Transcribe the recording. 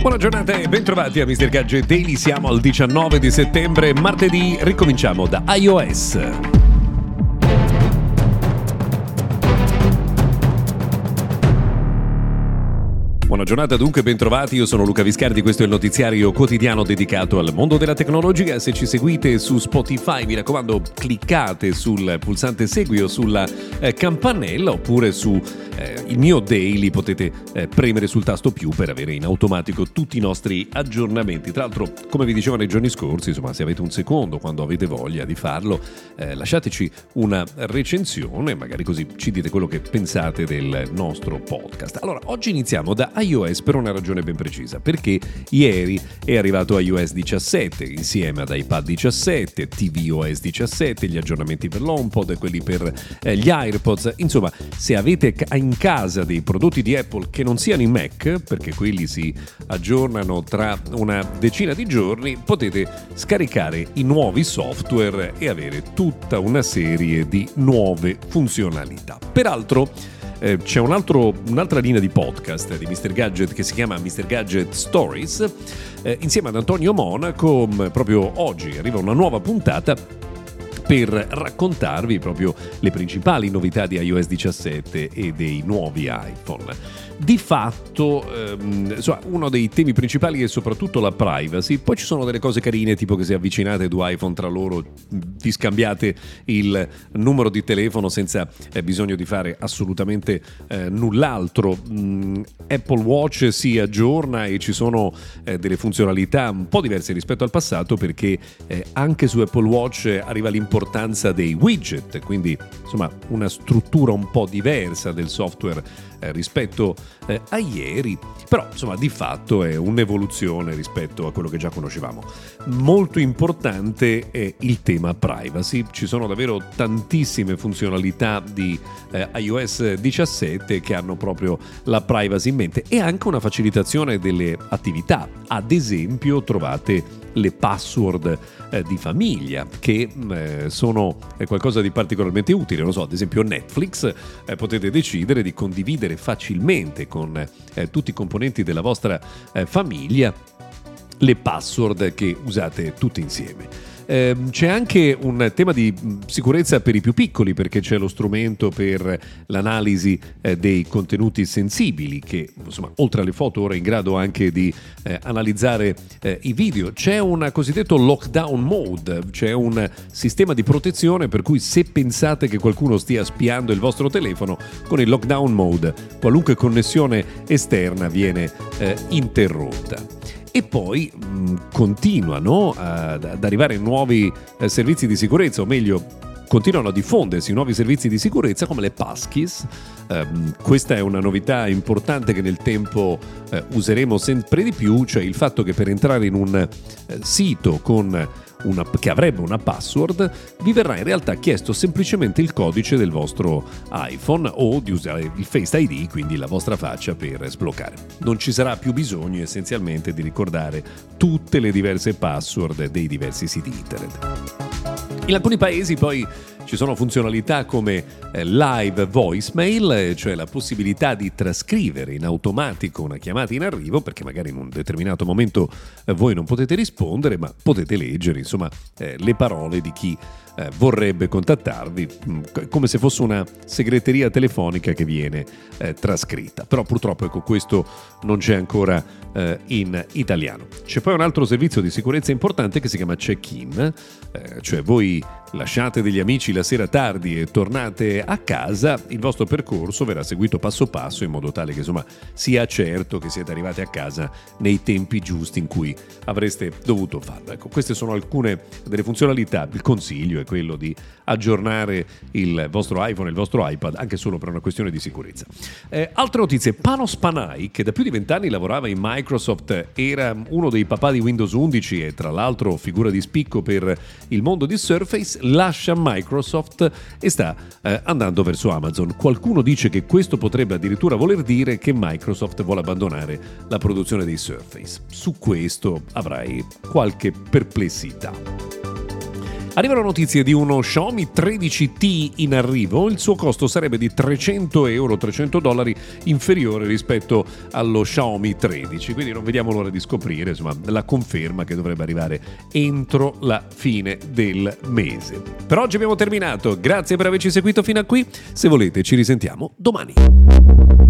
Buona giornata e bentrovati a Mr. Gadget Daily. Siamo al 19 di settembre, martedì. Ricominciamo da iOS. Buona giornata dunque, bentrovati, io sono Luca Viscardi, questo è il notiziario quotidiano dedicato al mondo della tecnologia. Se ci seguite su Spotify, mi raccomando, cliccate sul pulsante segui o sulla eh, campanella oppure su eh, il mio daily potete eh, premere sul tasto più per avere in automatico tutti i nostri aggiornamenti. Tra l'altro, come vi dicevo nei giorni scorsi, insomma, se avete un secondo, quando avete voglia di farlo, eh, lasciateci una recensione, magari così ci dite quello che pensate del nostro podcast. Allora, oggi iniziamo da iOS per una ragione ben precisa, perché ieri è arrivato iOS 17 insieme ad iPad 17, tvOS 17, gli aggiornamenti per l'HomePod, quelli per eh, gli AirPods, insomma, se avete in casa dei prodotti di Apple che non siano i Mac, perché quelli si aggiornano tra una decina di giorni, potete scaricare i nuovi software e avere tutta una serie di nuove funzionalità. Peraltro, eh, c'è un altro, un'altra linea di podcast di Mr. Gadget che si chiama Mr. Gadget Stories. Eh, insieme ad Antonio Monaco, proprio oggi arriva una nuova puntata per raccontarvi proprio le principali novità di iOS 17 e dei nuovi iPhone di fatto ehm, insomma, uno dei temi principali è soprattutto la privacy, poi ci sono delle cose carine tipo che se avvicinate due iPhone tra loro vi scambiate il numero di telefono senza eh, bisogno di fare assolutamente eh, null'altro. Mm, Apple Watch si aggiorna e ci sono eh, delle funzionalità un po' diverse rispetto al passato perché eh, anche su Apple Watch arriva l'importanza dei widget, quindi insomma una struttura un po' diversa del software eh, rispetto eh, a ieri, però insomma di fatto è un'evoluzione rispetto a quello che già conoscevamo. Molto importante è il tema privacy, ci sono davvero tantissime funzionalità di eh, iOS 17 che hanno proprio la privacy in mente e anche una facilitazione delle attività, ad esempio trovate le password eh, di famiglia che mm, eh, sono qualcosa di particolarmente utile. Non so, ad esempio Netflix eh, potete decidere di condividere facilmente con eh, tutti i componenti della vostra eh, famiglia le password che usate tutti insieme. Eh, c'è anche un tema di sicurezza per i più piccoli perché c'è lo strumento per l'analisi eh, dei contenuti sensibili che insomma oltre alle foto ora è in grado anche di eh, analizzare eh, i video. C'è un cosiddetto lockdown mode, c'è un sistema di protezione per cui se pensate che qualcuno stia spiando il vostro telefono con il lockdown mode qualunque connessione esterna viene eh, interrotta e poi mh, continuano ad, ad, arrivare nuovi eh, servizi di sicurezza, o meglio, continuano a diffondersi nuovi servizi di sicurezza come le Passkeys. Eh, questa è una novità importante che nel tempo eh, useremo sempre di più, cioè il fatto che per entrare in un eh, sito con una, che avrebbe una password, vi verrà in realtà chiesto semplicemente il codice del vostro iPhone o di usare il Face ID, quindi la vostra faccia per sbloccare. Non ci sarà più bisogno essenzialmente di ricordare tutte le diverse password dei diversi siti internet. In alcuni paesi poi ci sono funzionalità come eh, live voicemail, eh, cioè la possibilità di trascrivere in automatico una chiamata in arrivo, perché magari in un determinato momento eh, voi non potete rispondere, ma potete leggere insomma le parole di chi vorrebbe contattarvi, mm, come se fosse una segreteria telefonica che viene trascritta. Però purtroppo ecco, questo non c'è ancora in italiano. C'è poi un altro servizio di sicurezza importante che si chiama check-in, cioè voi lasciate degli amici la sera tardi e tornate a casa, il vostro percorso verrà seguito passo passo in modo tale che insomma sia certo che siete arrivati a casa nei tempi giusti in cui avreste dovuto farlo. Ecco, queste sono alcune delle funzionalità. Il consiglio è quello di aggiornare il vostro iPhone e il vostro iPad anche solo per una questione di sicurezza. Eh, altre notizie, Panos Panay, che da più di vent'anni lavorava in Microsoft, era uno dei papà di Windows 11 e tra l'altro figura di spicco per il mondo di Surface, lascia Microsoft e sta eh, andando verso Amazon. Qualcuno dice che questo potrebbe addirittura voler dire che Microsoft vuole abbandonare la produzione dei Surface. Su questo avrai qualche perplessità. Arrivano notizie di uno Xiaomi 13T in arrivo, il suo costo sarebbe di 300 euro, 300 dollari inferiore rispetto allo Xiaomi 13, quindi non vediamo l'ora di scoprire insomma, la conferma che dovrebbe arrivare entro la fine del mese. Per oggi abbiamo terminato, grazie per averci seguito fino a qui, se volete ci risentiamo domani.